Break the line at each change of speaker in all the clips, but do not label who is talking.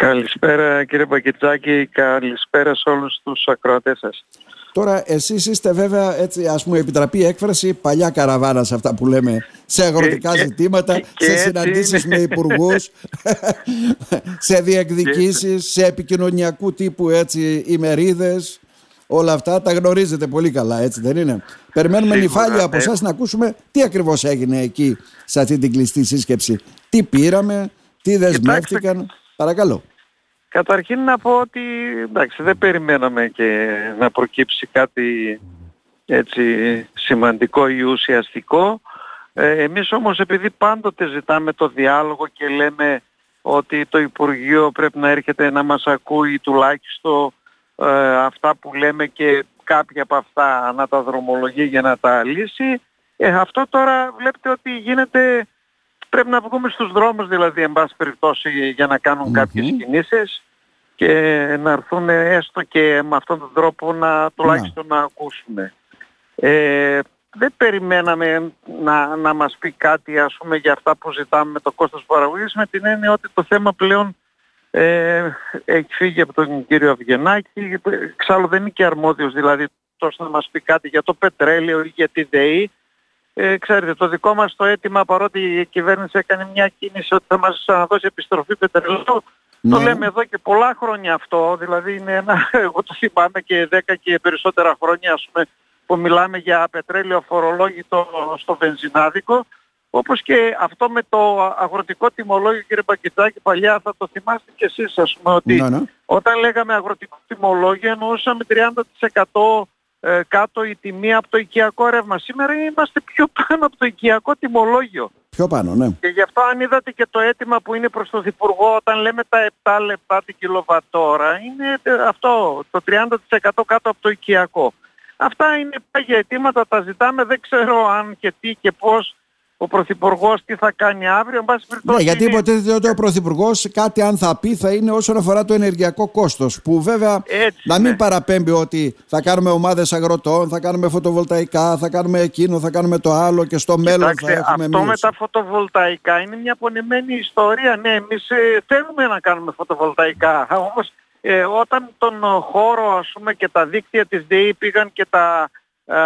Καλησπέρα κύριε Πακετσάκη, καλησπέρα σε όλους τους ακροατές σας.
Τώρα εσείς είστε βέβαια έτσι ας πούμε επιτραπεί έκφραση παλιά καραβάνα σε αυτά που λέμε σε αγροτικά ζητήματα, σε συναντήσεις με υπουργούς, σε διεκδικήσεις, σε επικοινωνιακού τύπου έτσι ημερίδες. Όλα αυτά τα γνωρίζετε πολύ καλά έτσι δεν είναι; Περιμένουμε νυφάλια από εσά να ακούσουμε τι ακριβώς έγινε εκεί σε αυτή την κλειστή σύσκεψη. Τι πήραμε, τι δεσμεύτηκαν. Παρακαλώ.
Καταρχήν να πω ότι εντάξει, δεν περιμέναμε και να προκύψει κάτι έτσι σημαντικό ή ουσιαστικό. Ε, εμείς όμως επειδή πάντοτε ζητάμε το διάλογο και λέμε ότι το Υπουργείο πρέπει να έρχεται να μας ακούει τουλάχιστον ε, αυτά που λέμε και κάποια από αυτά να τα δρομολογεί για να τα λύσει. Ε, αυτό τώρα βλέπετε ότι γίνεται Πρέπει να βγούμε στους δρόμους δηλαδή εν πάση περιπτώσει για να κάνουν κάποιες κινήσεις και να έρθουν έστω και με αυτόν τον τρόπο να τουλάχιστον να ακούσουμε. Ε, δεν περιμέναμε να, να μας πει κάτι ας πούμε για αυτά που ζητάμε με το κόστος παραγωγής με την έννοια ότι το θέμα πλέον ε, έχει φύγει από τον κύριο Αυγενάκη. Εξάλλου δεν είναι και αρμόδιος δηλαδή τόσο να μας πει κάτι για το πετρέλαιο ή για τη ΔΕΗ ε, ξέρετε, το δικό μας το αίτημα παρότι η κυβέρνηση έκανε μια κίνηση ότι θα μας δώσει επιστροφή πετρελαίου, το ναι. λέμε εδώ και πολλά χρόνια αυτό, δηλαδή είναι ένα, εγώ το θυμάμαι και 10 και περισσότερα χρόνια ας πούμε, που μιλάμε για πετρέλαιο φορολόγητο στο βενζινάδικο, όπως και αυτό με το αγροτικό τιμολόγιο κύριε Μπακητάκη παλιά θα το θυμάστε και εσείς ας πούμε ότι ναι, ναι. όταν λέγαμε αγροτικό τιμολόγιο εννοούσαμε 30% ε, κάτω η τιμή από το οικιακό ρεύμα. Σήμερα είμαστε πιο πάνω από το οικιακό τιμολόγιο.
Πιο πάνω, ναι.
Και γι' αυτό αν είδατε και το αίτημα που είναι προς τον Υπουργό όταν λέμε τα 7 λεπτά την κιλοβατόρα είναι ε, αυτό, το 30% κάτω από το οικιακό. Αυτά είναι πάγια αιτήματα, τα ζητάμε, δεν ξέρω αν και τι και πώς ο Πρωθυπουργός τι θα κάνει αύριο.
Ναι, γιατί είναι... υποτίθεται ότι ο Πρωθυπουργός κάτι αν θα πει θα είναι όσον αφορά το ενεργειακό κόστος. Που βέβαια Έτσι, να μην ναι. παραπέμπει ότι θα κάνουμε ομάδες αγροτών, θα κάνουμε φωτοβολταϊκά, θα κάνουμε εκείνο, θα κάνουμε το άλλο και στο μέλλον θα έχουμε
Αυτό με τα φωτοβολταϊκά είναι μια πονεμένη ιστορία. Ναι, εμείς ε, θέλουμε να κάνουμε φωτοβολταϊκά. Όμως ε, όταν τον χώρο ας πούμε και τα δίκτυα της ΔΕΗ πήγαν και τα ε,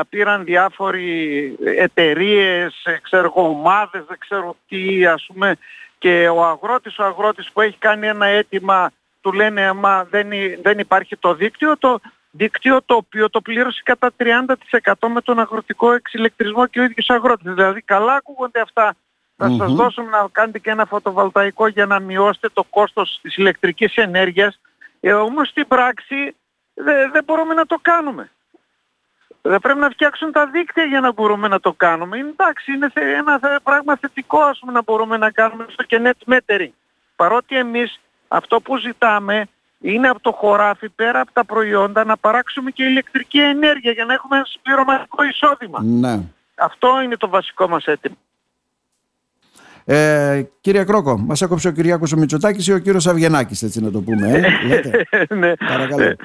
πήραν διάφοροι εταιρείες, ξέρω ομάδες, δεν ξέρω τι ας πούμε και ο αγρότης, ο αγρότης που έχει κάνει ένα αίτημα του λένε μα δεν, δεν υπάρχει το δίκτυο, το δίκτυο το οποίο το πλήρωσε κατά 30% με τον αγροτικό εξηλεκτρισμό και ο ίδιος αγρότης. Δηλαδή καλά ακούγονται αυτά. Θα σας δώσουμε να κάνετε και ένα φωτοβολταϊκό για να μειώσετε το κόστος της ηλεκτρικής ενέργειας. Ε, όμως στην πράξη δεν μπορούμε να το κάνουμε. Δεν πρέπει να φτιάξουν τα δίκτυα για να μπορούμε να το κάνουμε. Είναι, εντάξει, είναι ένα πράγμα θετικό ας πούμε, να μπορούμε να κάνουμε στο και net metering. Παρότι εμείς αυτό που ζητάμε είναι από το χωράφι πέρα από τα προϊόντα να παράξουμε και ηλεκτρική ενέργεια για να έχουμε ένα συμπληρωματικό εισόδημα.
Ναι.
Αυτό είναι το βασικό μας αίτημα.
Ε, κύριε Κρόκο, μας έκοψε ο Κυριάκος ο Μητσοτάκης ή ο κύριος Αυγενάκης, έτσι να το πούμε.
Ε, ναι. Παρακαλώ. Ε,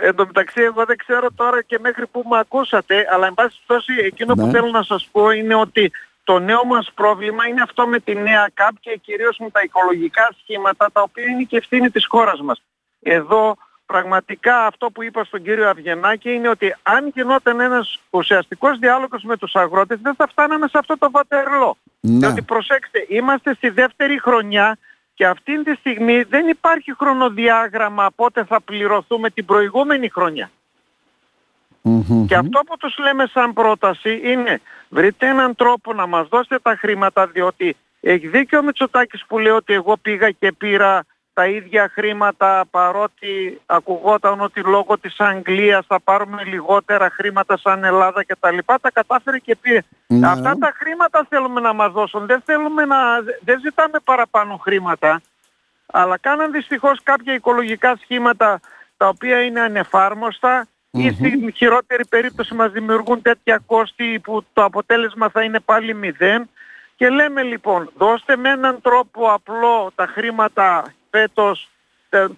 εν, τω μεταξύ, εγώ δεν ξέρω τώρα και μέχρι που με ακούσατε, αλλά εν πάση περιπτώσει εκείνο που ναι. θέλω να σας πω είναι ότι το νέο μας πρόβλημα είναι αυτό με τη νέα ΚΑΠ και κυρίως με τα οικολογικά σχήματα, τα οποία είναι και ευθύνη της χώρας μας. Εδώ πραγματικά αυτό που είπα στον κύριο Αυγενάκη είναι ότι αν γινόταν ένας ουσιαστικός διάλογος με τους αγρότες δεν θα φτάναμε σε αυτό το βατερλό. Ναι. Διότι προσέξτε, είμαστε στη δεύτερη χρονιά και αυτή τη στιγμή δεν υπάρχει χρονοδιάγραμμα πότε θα πληρωθούμε την προηγούμενη Και αυτό που τους λέμε σαν πρόταση είναι βρείτε έναν τρόπο να μας δώσετε τα χρήματα διότι έχει δίκιο ο Μητσοτάκης που λέει ότι εγώ πήγα και πήρα τα ίδια χρήματα παρότι ακουγόταν ότι λόγω της Αγγλίας θα πάρουμε λιγότερα χρήματα σαν Ελλάδα και τα λοιπά, τα κατάφερε και πήρε. Ναι. Αυτά τα χρήματα θέλουμε να μας δώσουν. Δεν θέλουμε να... δεν ζητάμε παραπάνω χρήματα, αλλά κάναν δυστυχώς κάποια οικολογικά σχήματα τα οποία είναι ανεφάρμοστα ή στην χειρότερη περίπτωση μας δημιουργούν τέτοια κόστη που το αποτέλεσμα θα είναι πάλι μηδέν. Και λέμε λοιπόν, δώστε με έναν τρόπο απλό τα χρήματα φέτος,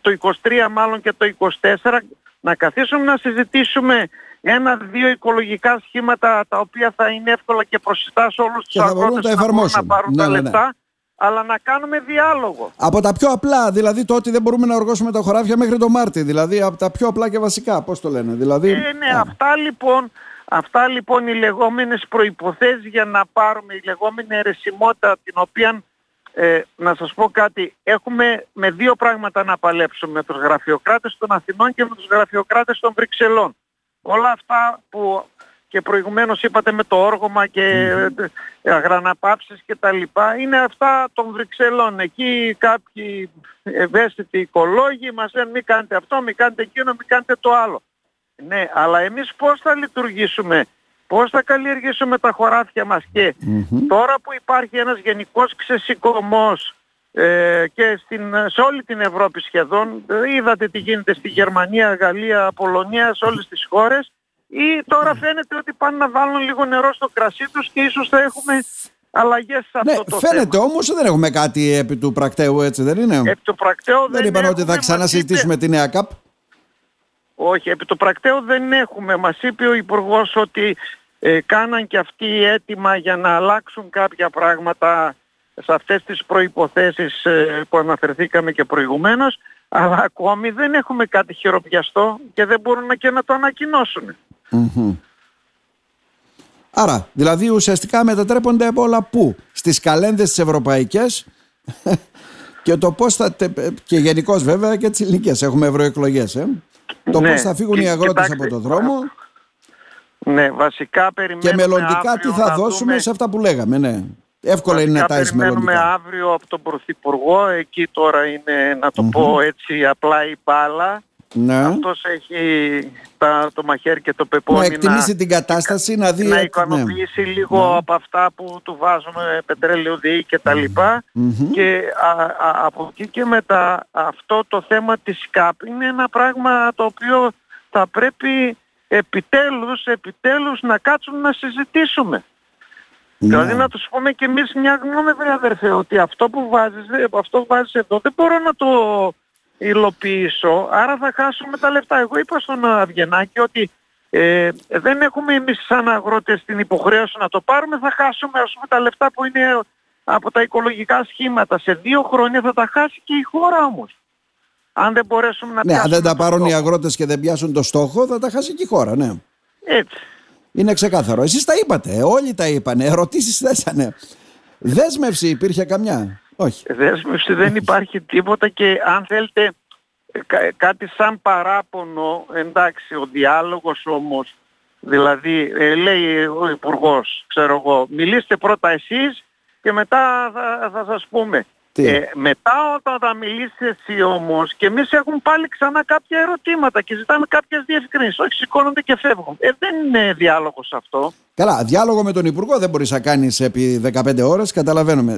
το 23 μάλλον και το 24, να καθίσουμε να συζητήσουμε ένα-δύο οικολογικά σχήματα τα οποία θα είναι εύκολα και προσιτά σε όλους τους αγρότες
να,
να πάρουν ναι, τα ναι, ναι. λεπτά. αλλά να κάνουμε διάλογο.
Από τα πιο απλά, δηλαδή το ότι δεν μπορούμε να οργώσουμε τα χωράφια μέχρι το Μάρτι, δηλαδή από τα πιο απλά και βασικά, πώς το λένε. Δηλαδή...
Ε, ναι, αυτά λοιπόν, αυτά λοιπόν οι λεγόμενες προϋποθέσεις για να πάρουμε η λεγόμενη αιρεσιμότητα την οποία ε, να σας πω κάτι, έχουμε με δύο πράγματα να παλέψουμε με τους γραφειοκράτες των Αθηνών και με τους γραφειοκράτες των Βρυξελών. Όλα αυτά που και προηγουμένως είπατε με το όργωμα και mm αγραναπαύσεις και τα λοιπά, είναι αυτά των Βρυξελών. Εκεί κάποιοι ευαίσθητοι οικολόγοι μας λένε μη κάνετε αυτό, μη κάνετε εκείνο, μη κάνετε το άλλο. Ναι, αλλά εμείς πώς θα λειτουργήσουμε, πώς θα καλλιεργήσουμε τα χωράφια μας; Και τώρα που υπάρχει ένας γενικός ξεσηκωμός ε, και στην, σε όλη την Ευρώπη σχεδόν, είδατε τι γίνεται στη Γερμανία, Γαλλία, Πολωνία, σε όλες τις χώρες, ή τώρα φαίνεται ότι πάνε να βάλουν λίγο νερό στο κρασί τους και ίσως θα έχουμε αλλαγές σε αυτό
ναι,
το
φαίνεται
θέμα.
όμως δεν έχουμε κάτι επί του πρακτέου έτσι δεν είναι;
Επί του πρακτέου
δεν,
δεν
είπαν ότι
έχουμε,
θα ξανασυζητήσουμε τη νέα ΚΑΠ.
Όχι, επί του πρακτέου δεν έχουμε. Μας είπε ο Υπουργός ότι ε, κάναν και αυτοί έτοιμα για να αλλάξουν κάποια πράγματα σε αυτές τις προϋποθέσεις ε, που αναφερθήκαμε και προηγουμένως, αλλά ακόμη δεν έχουμε κάτι χειροπιαστό και δεν μπορούν και να το ανακοινώσουν.
Άρα, δηλαδή ουσιαστικά μετατρέπονται από όλα πού; Στις καλένδες τις ευρωπαϊκές και το πώς θα... και γενικώς βέβαια και τις ελληνικές. Έχουμε ευρωεκλογές. Ε; Το
Ναι,
πώς θα φύγουν
και-
οι αγρότες
κοιτάξτε,
από το δρόμο
Ναι, βασικά περιμένουμε
και μελλοντικά τι
αύριο
θα
να
δώσουμε
δούμε-
σε αυτά που λέγαμε. Ναι. Εύκολα είναι να
Βασικά
τάεις
περιμένουμε
μελλοντικά.
αύριο από τον Πρωθυπουργό, εκεί τώρα είναι να το πω έτσι απλά η μπάλα.
Ναι.
Αυτός έχει τα, το μαχαίρι και το
Να
πεπόνι
εκτιμήσει την κατάσταση, να δει...
να
ναι.
ικανοποιήσει λίγο από αυτά που του βάζουμε πετρέλαιο ΔΕΗ και τα λοιπα
Μμμ.
και α, α, από εκεί και μετά αυτό το θέμα της ΚΑΠ είναι ένα πράγμα το οποίο θα πρέπει επιτέλους, επιτέλους να κάτσουμε να συζητήσουμε.
Ναι.
Δηλαδή να τους πούμε και εμείς μια γνώμη βρε αδερφέ ότι αυτό που βάζεις, ε, αυτό που βάζεις εδώ δεν μπορώ να το υλοποιήσω άρα θα χάσουμε τα λεφτά. Εγώ είπα στον Αυγενάκη ότι ε, δεν έχουμε εμείς σαν αγρότες την υποχρέωση να το πάρουμε, θα χάσουμε ας πούμε τα λεφτά που είναι από τα οικολογικά σχήματα. Σε δύο χρόνια θα τα χάσει και η χώρα όμως. Αν δεν μπορέσουμε να
Ναι, αν
πιάσουμε
δεν τα
το
πάρουν οι
στόχο.
αγρότες και δεν πιάσουν το στόχο, θα τα χάσει και η χώρα, ναι.
Έτσι.
Είναι ξεκάθαρο. Εσείς τα είπατε, όλοι τα είπανε, ερωτήσεις θέσανε. Δέσμευση υπήρχε καμιά; Όχι.
Δέσμευση δεν υπάρχει τίποτα και αν θέλετε κα- κάτι σαν παράπονο, εντάξει, ο διάλογος όμως, δηλαδή ε, λέει ο Υπουργός, ξέρω εγώ, μιλήστε πρώτα εσείς και μετά θα, θα σας πούμε.
Τι;
Ε, μετά όταν θα μιλήσεις εσύ όμως και εμείς έχουμε πάλι ξανά κάποια ερωτήματα και ζητάμε κάποιες διευκρινήσεις. Όχι, σηκώνονται και φεύγουν. Ε, δεν είναι διάλογος αυτό.
Καλά, διάλογο με τον Υπουργό δεν μπορείς να κάνεις επί 15 ώρες.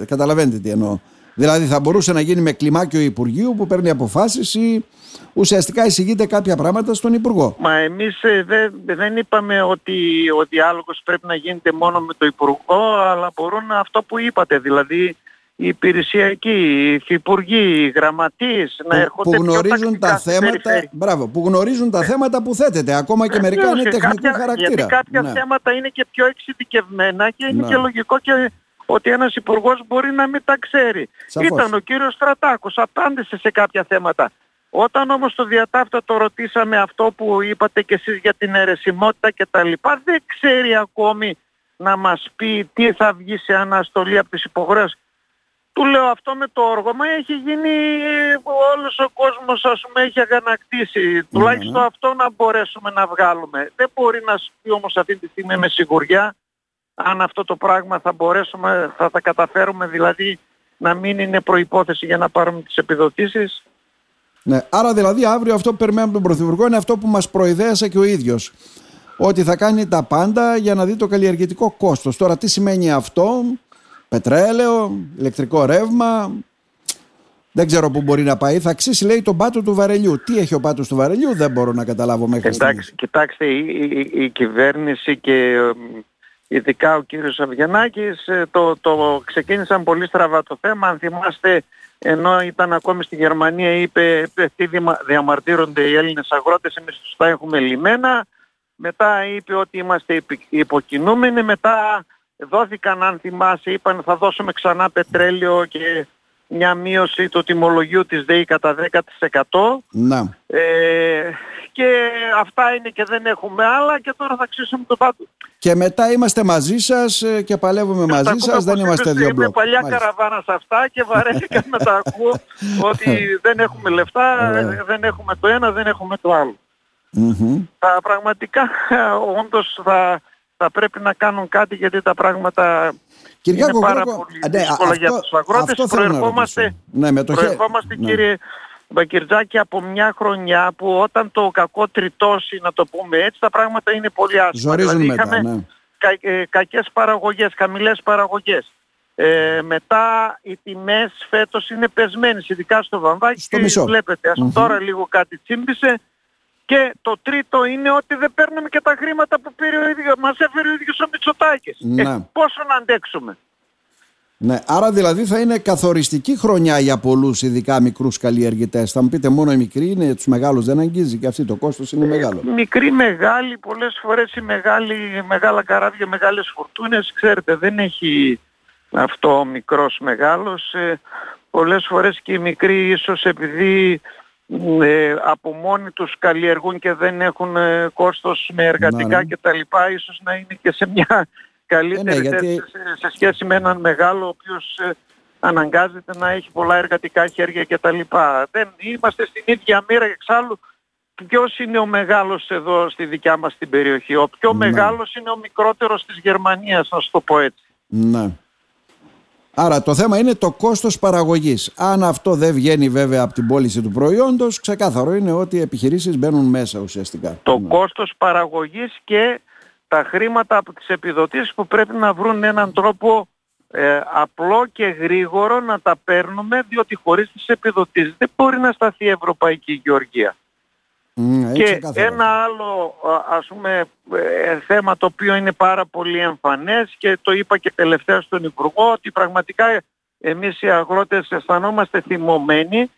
Καταλαβαίνετε τι εννοώ. Δηλαδή θα μπορούσε να γίνει με κλιμάκιο Υπουργείου που παίρνει αποφάσεις ή ουσιαστικά εισηγείται κάποια πράγματα στον Υπουργό.
Μα εμείς ε, δεν, δεν είπαμε ότι ο διάλογος πρέπει να γίνεται μόνο με το Υπουργό, αλλά μπορούν αυτό που είπατε, δηλαδή οι υπηρεσιακοί, οι υφυπουργοί, οι γραμματείς να
Που,
έρχονται
που
πιο
γνωρίζουν
τακτικά
τα
στην
θέματα,
περιφέρεια.
μπράβο, που γνωρίζουν τα θέματα που θέτεται. Ακόμα και μερικά
Βεβαίως,
είναι
και
τεχνικού
κάποια-
χαρακτήρα.
Γιατί κάποια
Ναι.
θέματα είναι και πιο εξειδικευμένα και είναι
Ναι.
και λογικό και ότι ένας υπουργός μπορεί να μην τα ξέρει.
Σαφώς.
Ήταν ο κύριος Στρατάκος, απάντησε σε κάποια θέματα. Όταν όμως το διατάφτα το ρωτήσαμε αυτό που είπατε και εσείς για την αιρεσιμότητα και τα λοιπά, δεν ξέρει ακόμη να μας πει τι θα βγει σε αναστολή από τις υποχρέωσεις. Του λέω αυτό με το όργωμα έχει γίνει ε, όλος ο κόσμος ας πούμε έχει αγανακτήσει. Τουλάχιστον αυτό να μπορέσουμε να βγάλουμε. Δεν μπορεί να σου πει όμως αυτή τη στιγμή με σιγουριά αν αυτό το πράγμα θα μπορέσουμε, θα τα καταφέρουμε δηλαδή να μην είναι προϋπόθεση για να πάρουμε τις επιδοτήσεις.
Ναι. Άρα δηλαδή αύριο αυτό που περιμένουμε από τον Πρωθυπουργό είναι αυτό που μας προειδέασε και ο ίδιος. Ότι θα κάνει τα πάντα για να δει το καλλιεργητικό κόστος. Τώρα τι σημαίνει αυτό, πετρέλαιο, ηλεκτρικό ρεύμα, δεν ξέρω πού μπορεί να πάει. Θα αξίσει λέει τον πάτο του βαρελιού. Τι έχει ο πάτος του βαρελιού δεν μπορώ να καταλάβω μέχρι στιγμής.
Εντάξει, κοιτάξτε η, η- η κυβέρνηση και ε, ειδικά ο κύριος Αυγενάκης ε, το, το ξεκίνησαν πολύ στραβά το θέμα. Αν θυμάστε ενώ ήταν ακόμη στη Γερμανία είπε «Ε, τι διμα- διαμαρτύρονται οι Έλληνες αγρότες εμείς τους τα έχουμε λιμένα. Μετά είπε ότι είμαστε υπη- υποκινούμενοι. Μετά δόθηκαν αν θυμάσαι, είπαν θα δώσουμε ξανά πετρέλαιο και μια μείωση του τιμολογίου της ΔΕΗ κατά 10%.
Να.
Ε, και αυτά είναι και δεν έχουμε άλλα και τώρα θα αξίσουμε το πάτο.
Και μετά είμαστε μαζί σας ε, και παλεύουμε μαζί σας, δεν είμαστε δύο μπλοκ.
Είμαι παλιά Μάλιστα. καραβάνα σε αυτά και βαρέθηκα να τα ακούω ότι δεν έχουμε λεφτά, δεν έχουμε το ένα, δεν έχουμε το άλλο. Mm-hmm. Τα πραγματικά όντως θα, θα πρέπει να κάνουν κάτι γιατί τα πράγματα Κυριάκο, είναι πάρα πολύ ναι, δύσκολα αυτό, για τους αγρότες. Προερχόμαστε, ναι, με το προερχόμαστε ναι. κύριε Μπακυρτζάκη από μια χρονιά που όταν το κακό τριτώσει, να το πούμε έτσι, τα πράγματα είναι πολύ άσχημα.
Δηλαδή μετά, είχαμε ναι.
κα, ε, κακές παραγωγές, χαμηλές παραγωγές. Ε, μετά οι τιμές φέτος είναι πεσμένες, ειδικά στο βαμβάκι.
Στο μισό.
Βλέπετε, ας mm-hmm. τώρα λίγο κάτι τσίμπησε. Και το τρίτο είναι ότι δεν παίρνουμε και τα χρήματα που πήρε ο ίδιος, μας έφερε ο ίδιος ο Μητσοτάκης. Ναι. Ε, πόσο να αντέξουμε;
Ναι, άρα δηλαδή θα είναι καθοριστική χρονιά για πολλούς ειδικά μικρούς καλλιεργητές. Θα μου πείτε μόνο οι μικροί είναι, τους μεγάλους δεν αγγίζει και αυτή το κόστος είναι μεγάλο.
Ε, μικροί, μεγάλοι, πολλές φορές οι μεγάλοι, μεγάλα καράβια, μεγάλες φορτούνες, ξέρετε δεν έχει αυτό ο μικρός μεγάλος. Ε, πολλές φορές και οι μικροί ίσως επειδή ε, από μόνοι τους καλλιεργούν και δεν έχουν ε, κόστος με εργατικά ναι, ναι. κτλ. Ίσως να είναι και σε μια καλύτερη ε, ναι, σε, σχέση με έναν μεγάλο ο οποίος ε, αναγκάζεται να έχει πολλά εργατικά χέρια κτλ. Δεν είμαστε στην ίδια μοίρα εξάλλου ποιος είναι ο μεγάλος εδώ στη δικιά μας την περιοχή; Ο πιο ναι. μεγάλος είναι ο μικρότερος της Γερμανίας, να σου το πω έτσι.
Ναι. Άρα το θέμα είναι το κόστος παραγωγής. Αν αυτό δεν βγαίνει βέβαια από την πώληση του προϊόντος, ξεκάθαρο είναι ότι οι επιχειρήσεις μπαίνουν μέσα ουσιαστικά.
Το ναι. κόστος παραγωγής και τα χρήματα από τις επιδοτήσεις που πρέπει να βρουν έναν τρόπο ε, απλό και γρήγορο να τα παίρνουμε διότι χωρίς τις επιδοτήσεις δεν μπορεί να σταθεί η Ευρωπαϊκή Γεωργία.
Mm,
και ένα άλλο ας πούμε ε, θέμα το οποίο είναι πάρα πολύ εμφανές και το είπα και τελευταία στον Υπουργό ότι πραγματικά εμείς οι αγρότες αισθανόμαστε θυμωμένοι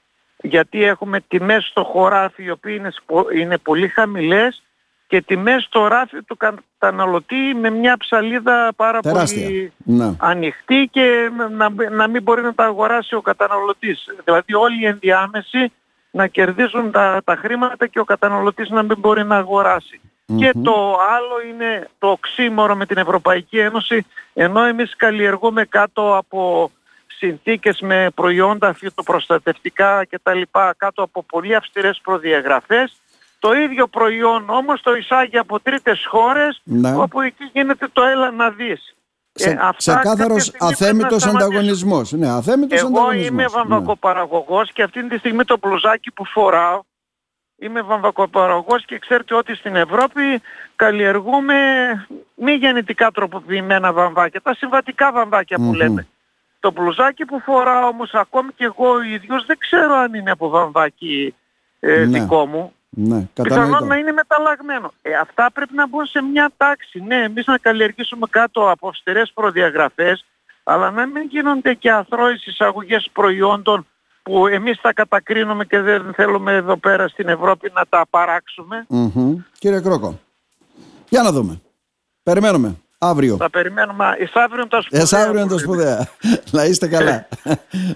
γιατί έχουμε τιμές στο χωράφι οι οποίες είναι, είναι πολύ χαμηλές και τιμές στο ράφι του καταναλωτή με μια ψαλίδα πάρα πολύ ναι. ανοιχτή και να, να μην μπορεί να τα αγοράσει ο καταναλωτής. Δηλαδή όλοι οι ενδιάμεσοι να κερδίζουν τα, τα χρήματα και ο καταναλωτής να μην μπορεί να αγορασει Και το άλλο είναι το οξύμορο με την Ευρωπαϊκή Ένωση, ενώ εμείς καλλιεργούμε κάτω από συνθήκες με προϊόντα φυτοπροστατευτικά κτλ. κάτω από πολύ αυστηρές προδιαγραφές, το ίδιο προϊόν όμως το εισάγει από τρίτες χώρες ναι. όπου εκεί γίνεται το έλα να δεις.
Σε, ε, ξεκάθαρος αθέμητος ανταγωνισμός. Ναι, αθέμητος
Εγώ
ανταγωνισμός.
είμαι βαμβακοπαραγωγός και αυτή τη στιγμή το μπλουζάκι που φοράω είμαι βαμβακοπαραγωγός και ξέρετε ότι στην Ευρώπη καλλιεργούμε μη γεννητικά τροποποιημένα βαμβάκια, τα συμβατικά βαμβάκια που λέμε. Το μπλουζάκι που φοράω όμως ακόμη και εγώ ο ίδιος δεν ξέρω αν είναι από βαμβάκι ε, ναι. δικό μου.
Ναι,
Πιθανόν να είναι μεταλλαγμένο. Ε, αυτά πρέπει να μπουν σε μια τάξη. Ναι, εμείς να καλλιεργήσουμε κάτω από αυστηρές προδιαγραφές, αλλά να μην γίνονται και αθρώες εισαγωγές προϊόντων που εμείς τα κατακρίνουμε και δεν θέλουμε εδώ πέρα στην Ευρώπη να τα παράξουμε.
Κύριε Κρόκο, για να δούμε. Περιμένουμε. Αύριο.
Θα περιμένουμε. Εσάβριο το σπουδαία.
Εσάβριο το σπουδαία. να είστε καλά.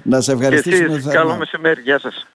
να σε ευχαριστήσουμε.
Και εσείς, καλό μεσημέρι. Γεια σας.